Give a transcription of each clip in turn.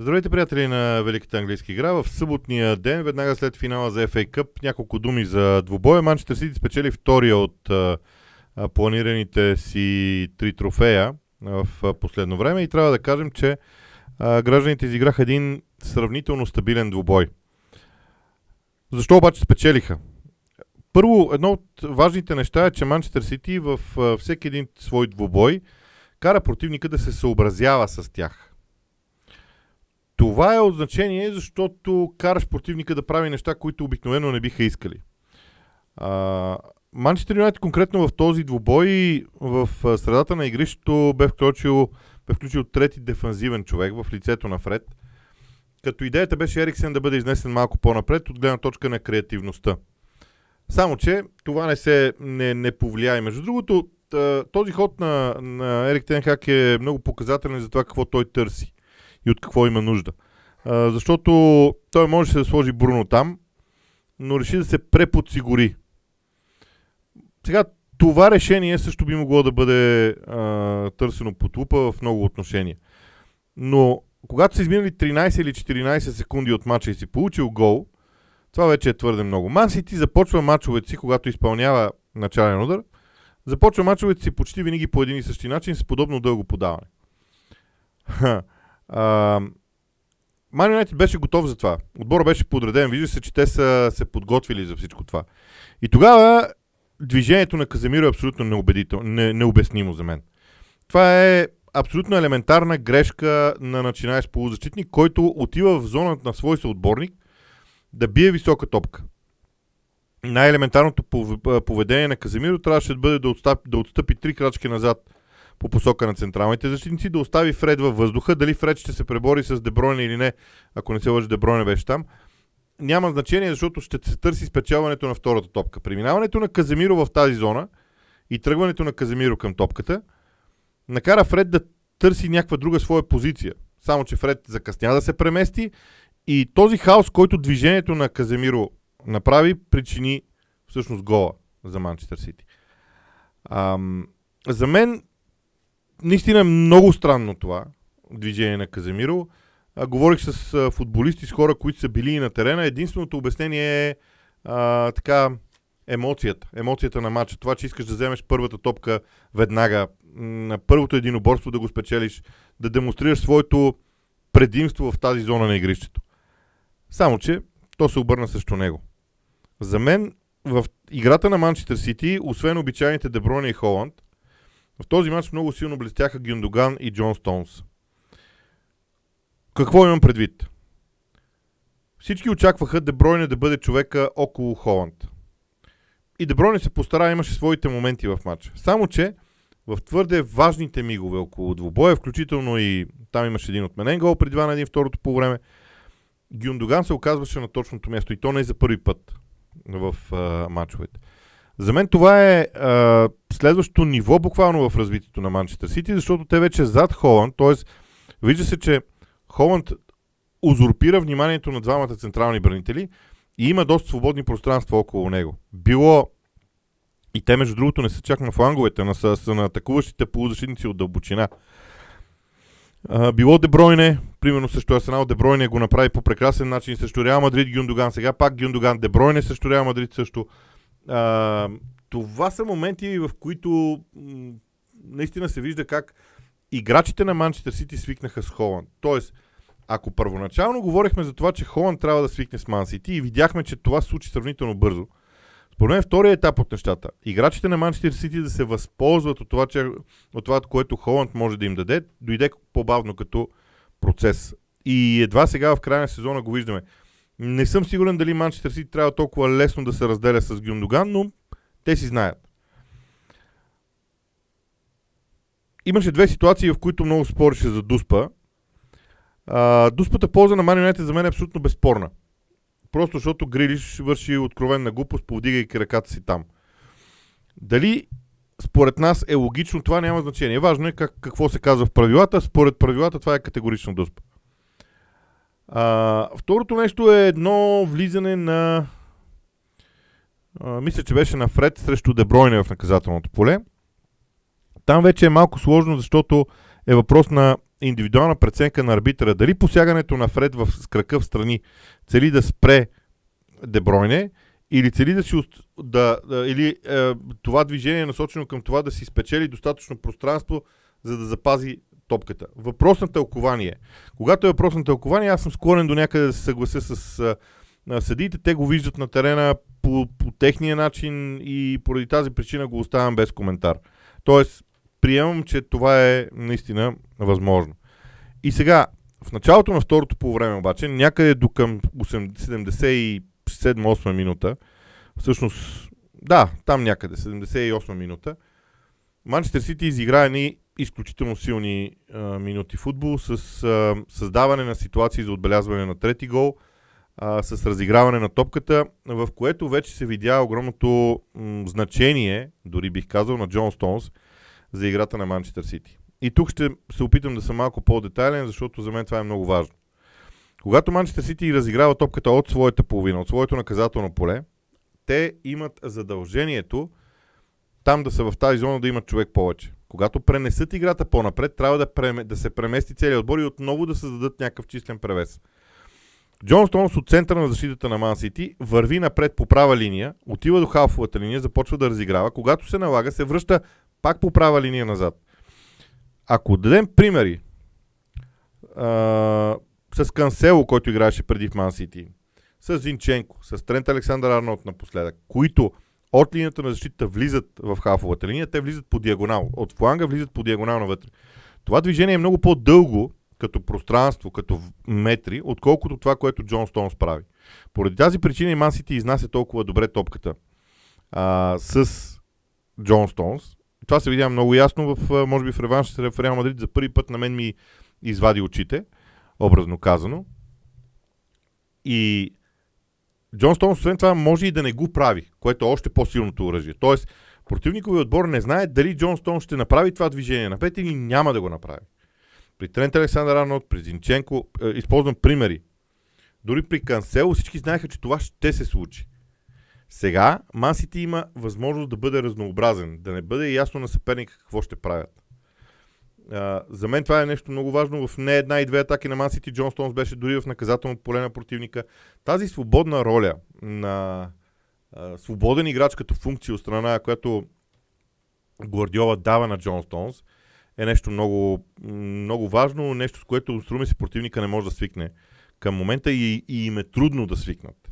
Здравейте, приятели на Великата английска игра. В съботния ден, веднага след финала за FA Cup, няколко думи за двубоя. Манчестър Сити спечели втория от а, планираните си три трофея в а, последно време и трябва да кажем, че а, гражданите изиграха един сравнително стабилен двубой. Защо обаче спечелиха? Първо, едно от важните неща е, че Манчестър Сити в а, всеки един свой двубой кара противника да се съобразява с тях. Това е от значение, защото караш противника да прави неща, които обикновено не биха искали. Манчестър Юнайтед конкретно в този двубой в средата на игрището бе включил, бе включил трети дефанзивен човек в лицето на Фред. Като идеята беше Ериксен да бъде изнесен малко по-напред от гледна точка на креативността. Само, че това не се не, не повлия. И между другото, този ход на, на Ерик Тенхак е много показателен за това какво той търси от какво има нужда. А, защото той може да сложи Бруно там, но реши да се преподсигури. Сега, това решение също би могло да бъде а, търсено под лупа в много отношения. Но когато са изминали 13 или 14 секунди от мача и си получил гол, това вече е твърде много. Ман Сити започва мачовете си, когато изпълнява начален удар, започва мачовете си почти винаги по един и същи начин с подобно дълго подаване. Ман Юнайтед беше готов за това. Отборът беше подреден. Вижда се, че те са се подготвили за всичко това. И тогава движението на Каземиро е абсолютно не, необяснимо за мен. Това е абсолютно елементарна грешка на начинаещ полузащитник, който отива в зоната на свой съотборник да бие висока топка. Най-елементарното поведение на Каземиро трябваше да бъде да отстъпи, да отстъпи три крачки назад по посока на централните защитници, да остави Фред във въздуха. Дали Фред ще се пребори с Дебройне или не, ако не се лъжи Дебройне беше там, няма значение, защото ще се търси спечелването на втората топка. Преминаването на Каземиро в тази зона и тръгването на Каземиро към топката накара Фред да търси някаква друга своя позиция. Само, че Фред закъсня да се премести и този хаос, който движението на Каземиро направи, причини всъщност гола за Манчестър Сити. За мен наистина е много странно това движение на Каземиро. Говорих с футболисти, с хора, които са били и на терена. Единственото обяснение е а, така емоцията. Емоцията на матча. Това, че искаш да вземеш първата топка веднага, на първото единоборство да го спечелиш, да демонстрираш своето предимство в тази зона на игрището. Само, че то се обърна срещу него. За мен в играта на Манчестър Сити, освен обичайните Деброни и Холанд, в този матч много силно блестяха Гюндоган и Джон Стоунс. Какво имам предвид? Всички очакваха Дебройне да бъде човека около Холанд. И Дебройне се постара, имаше своите моменти в матча. Само, че в твърде важните мигове около двубоя, включително и там имаше един отменен гол преди два на един второто по време, Гюндоган се оказваше на точното място и то не е за първи път в а, матчовете. За мен това е а, следващото ниво буквално в развитието на Манчестър Сити, защото те вече зад Холанд, т.е. вижда се, че Холанд узурпира вниманието на двамата централни бранители и има доста свободни пространства около него. Било и те, между другото, не са чак на фланговете, но са, са на атакуващите полузащитници от дълбочина. А, било Дебройне, примерно също Арсенал Дебройне го направи по прекрасен начин срещу Реал Мадрид Гюндоган, сега пак Гюндоган Дебройне срещу Реал Мадрид също. А, това са моменти, в които м- наистина се вижда как играчите на Манчестър Сити свикнаха с Холанд. Тоест, ако първоначално говорихме за това, че Холанд трябва да свикне с Ман Сити и видяхме, че това се случи сравнително бързо, според мен втория етап от нещата. Играчите на Манчестър Сити да се възползват от това, че, от това, което Холанд може да им даде, дойде по-бавно като процес. И едва сега в края на сезона го виждаме. Не съм сигурен дали Манчестър Сити трябва толкова лесно да се разделя с Гюндоган, но те си знаят. Имаше две ситуации, в които много спореше за Дуспа. А, дуспата полза на Man за мен е абсолютно безспорна. Просто защото Грилиш върши откровенна глупост, повдигайки ръката си там. Дали според нас е логично, това няма значение. Важно е как, какво се казва в правилата. Според правилата това е категорично дуспа. А, второто нещо е едно влизане на... А, мисля, че беше на Фред срещу Дебройне в наказателното поле. Там вече е малко сложно, защото е въпрос на индивидуална преценка на арбитъра. Дали посягането на Фред в с крака в страни цели да спре Дебройне или цели да си да или е, това движение е насочено към това да си спечели достатъчно пространство, за да запази топката. Въпрос на тълкование. Когато е въпрос на тълкование, аз съм склонен до някъде да се съглася с а, съдиите. Те го виждат на терена по, по техния начин и поради тази причина го оставям без коментар. Тоест, приемам, че това е наистина възможно. И сега, в началото на второто по време обаче, някъде до към 77-8 минута, всъщност, да, там някъде, 78 минута, Манчестър Сити изигра едни изключително силни а, минути футбол с а, създаване на ситуации за отбелязване на трети гол, а, с разиграване на топката, в което вече се видя огромното м, значение, дори бих казал, на Джон Стоунс за играта на Манчестър Сити. И тук ще се опитам да съм малко по-детайлен, защото за мен това е много важно. Когато Манчестър Сити разиграва топката от своята половина, от своето наказателно поле, те имат задължението там да са в тази зона да имат човек повече. Когато пренесат играта по-напред, трябва да, преме, да се премести целият отбор и отново да създадат някакъв числен превес. Джон Стоунс от центъра на защитата на Ман Сити върви напред по права линия, отива до халфовата линия, започва да разиграва. Когато се налага, се връща пак по права линия назад. Ако дадем примери а, с Кансело, който играеше преди в Ман Сити, с Зинченко, с Трент Александър Арнолд напоследък, които от линията на защита влизат в хафовата линия, те влизат по диагонал. От фланга влизат по диагонал навътре. Това движение е много по-дълго като пространство, като метри, отколкото това, което Джон Стоунс прави. Поради тази причина и Ман изнася толкова добре топката а, с Джон Стоунс. Това се видя много ясно в, може би в реванш в Реал Мадрид. За първи път на мен ми извади очите, образно казано. И Джон Стоунс, освен това, може и да не го прави, което е още по-силното оръжие. Тоест, противникови отбор не знае дали Джон Стоунс ще направи това движение напред или няма да го направи. При Трент Александър Арнолд, при Зинченко, е, използвам примери. Дори при Кансело всички знаеха, че това ще се случи. Сега Масити има възможност да бъде разнообразен, да не бъде ясно на съперника какво ще правят. За мен това е нещо много важно. В не една и две атаки на Ман Сити Джон Стоунс беше дори в наказателното поле на противника. Тази свободна роля на uh, свободен играч като функция от страна, която Гвардиола дава на Джон Стоунс, е нещо много, много важно, нещо с което струми си противника не може да свикне към момента и, и им е трудно да свикнат.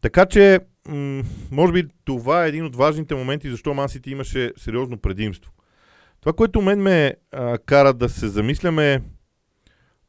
Така че, м- може би това е един от важните моменти, защо Ман Сити имаше сериозно предимство. Това, което мен ме а, кара да се замисляме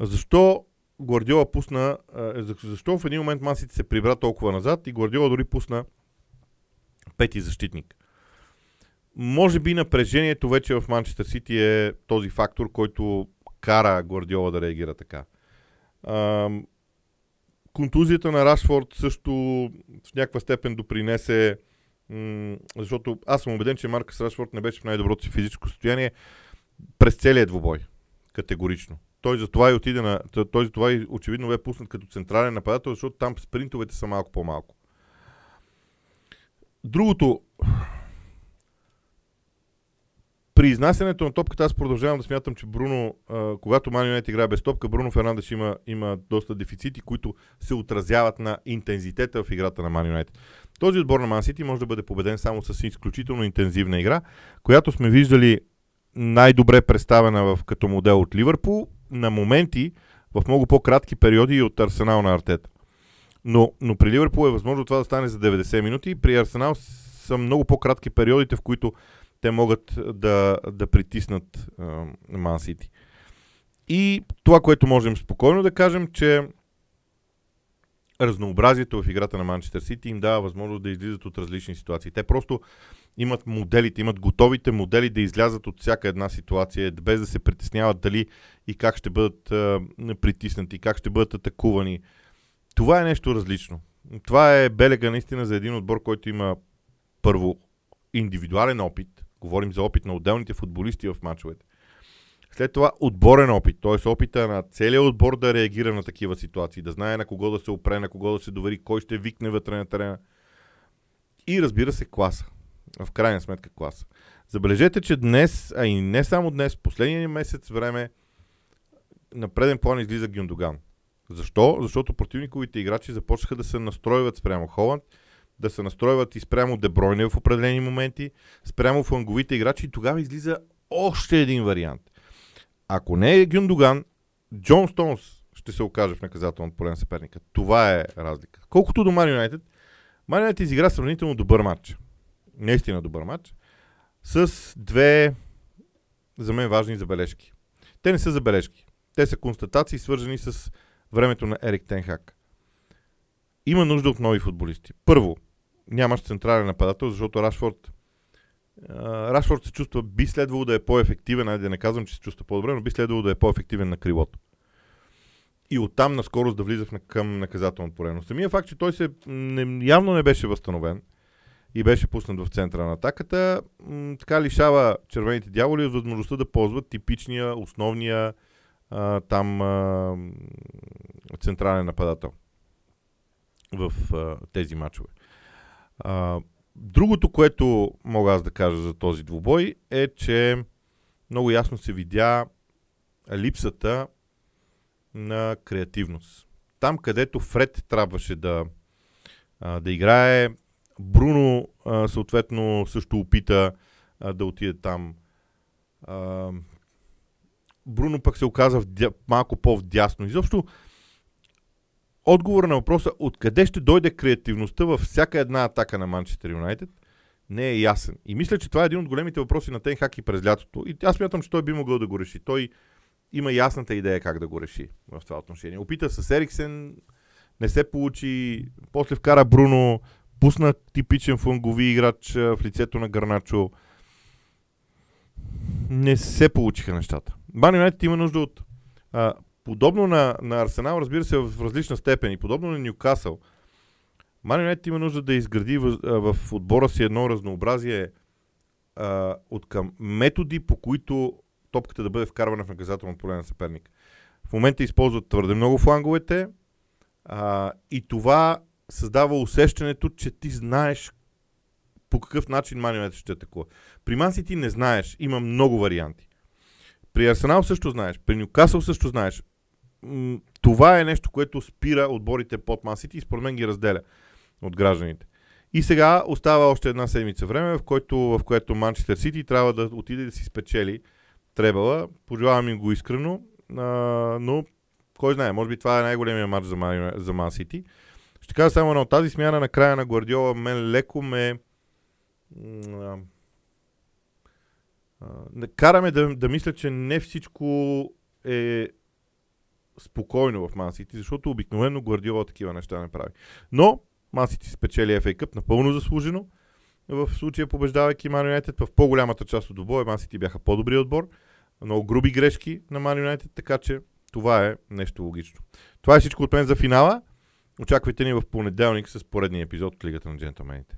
защо Гвардиола пусна, а, защо в един момент Масите се прибра толкова назад и Гвардиола дори пусна пети защитник. Може би напрежението вече в Манчестър Сити е този фактор, който кара Гвардиола да реагира така. А, контузията на Рашфорд също в някаква степен допринесе защото аз съм убеден, че Маркъс Рашфорд не беше в най-доброто си физическо състояние през целия двубой. Категорично. Той за това и отиде на... Той за това и очевидно бе пуснат като централен нападател, защото там спринтовете са малко по-малко. Другото, при изнасянето на топката аз продължавам да смятам, че Бруно, а, когато Ман играе без топка, Бруно Фернандеш има, има доста дефицити, които се отразяват на интензитета в играта на Ман този отбор на Ман Сити може да бъде победен само с изключително интензивна игра, която сме виждали най-добре представена в, като модел от Ливърпул, на моменти в много по-кратки периоди от Арсенал на Артета. Но, но при Ливърпул е възможно това да стане за 90 минути. При Арсенал са много по-кратки периодите, в които те могат да, да притиснат Ман Сити. И това, което можем спокойно да кажем, че разнообразието в играта на Манчестър Сити им дава възможност да излизат от различни ситуации. Те просто имат моделите, имат готовите модели да излязат от всяка една ситуация, без да се притесняват дали и как ще бъдат а, притиснати, как ще бъдат атакувани. Това е нещо различно. Това е белега наистина за един отбор, който има първо индивидуален опит. Говорим за опит на отделните футболисти в мачовете. След това отборен опит, т.е. опита на целият отбор да реагира на такива ситуации, да знае на кого да се опре, на кого да се довери, кой ще викне вътре на терена. И разбира се, класа. В крайна сметка класа. Забележете, че днес, а и не само днес, последния месец време, на преден план излиза Гюндоган. Защо? Защото противниковите играчи започнаха да се настройват спрямо Холанд, да се настройват и спрямо Дебройне в определени моменти, спрямо фланговите играчи и тогава излиза още един вариант. Ако не е Гюндоган, Джон Стоунс ще се окаже в наказателното поле на съперника. Това е разлика. Колкото до Ман Юнайтед, Ман Юнайтед изигра сравнително добър матч. Наистина добър матч. С две, за мен, важни забележки. Те не са забележки. Те са констатации, свързани с времето на Ерик Тенхак. Има нужда от нови футболисти. Първо, нямаш централен нападател, защото Рашфорд Рашфорд се чувства, би следвало да е по-ефективен, айде да не казвам, че се чувства по-добре, но би следвало да е по-ефективен на крилото. И оттам на скорост да влиза към наказателното поле. Но самия факт, че той се не, явно не беше възстановен и беше пуснат в центъра на атаката, м- така лишава червените дяволи от възможността да ползват типичния, основния а, там а, централен нападател в а, тези матчове. А, другото, което мога аз да кажа за този двубой е, че много ясно се видя липсата на креативност. Там, където Фред трябваше да, а, да играе, Бруно а, съответно също опита а, да отиде там. А, Бруно пък се оказа вдя, малко по-вдясно. Изобщо отговор на въпроса откъде ще дойде креативността във всяка една атака на Манчестър Юнайтед не е ясен. И мисля, че това е един от големите въпроси на Тенхак и през лятото. И аз смятам, че той би могъл да го реши. Той има ясната идея как да го реши в това отношение. Опита с Ериксен, не се получи, после вкара Бруно, пусна типичен фунгови играч в лицето на Гарначо. Не се получиха нещата. Бан Юнайтед има нужда от а, подобно на, на Арсенал, разбира се, в различна степен и подобно на Ньюкасъл, Ман Юнайтед има нужда да изгради в, в отбора си едно разнообразие а, от към методи, по които топката да бъде вкарвана в наказателно поле на съперник. В момента използват твърде много фланговете а, и това създава усещането, че ти знаеш по какъв начин Ман Юнайтед ще атакува. При Ман ти не знаеш, има много варианти. При Арсенал също знаеш, при Нюкасъл също знаеш. Това е нещо, което спира отборите под Ман и според мен ги разделя от гражданите. И сега остава още една седмица време, в, който, в което Манчестър Сити трябва да отиде да си спечели Требала. Пожелавам им го искрено, а, но кой знае, може би това е най-големия матч за Ман, за Ман Сити. Ще кажа само едно. Тази смяна на края на Гвардиола мен леко ме... А, а, караме да, да мисля, че не всичко е спокойно в Ман Сити, защото обикновено Гвардиола такива неща не прави. Но Масити спечели FA Cup напълно заслужено. В случая побеждавайки Ман Юнайтед в по-голямата част от добоя, Масити бяха по-добри отбор. Много груби грешки на Ман Юнайтед, така че това е нещо логично. Това е всичко от мен за финала. Очаквайте ни в понеделник с поредния епизод от Лигата на джентълмените.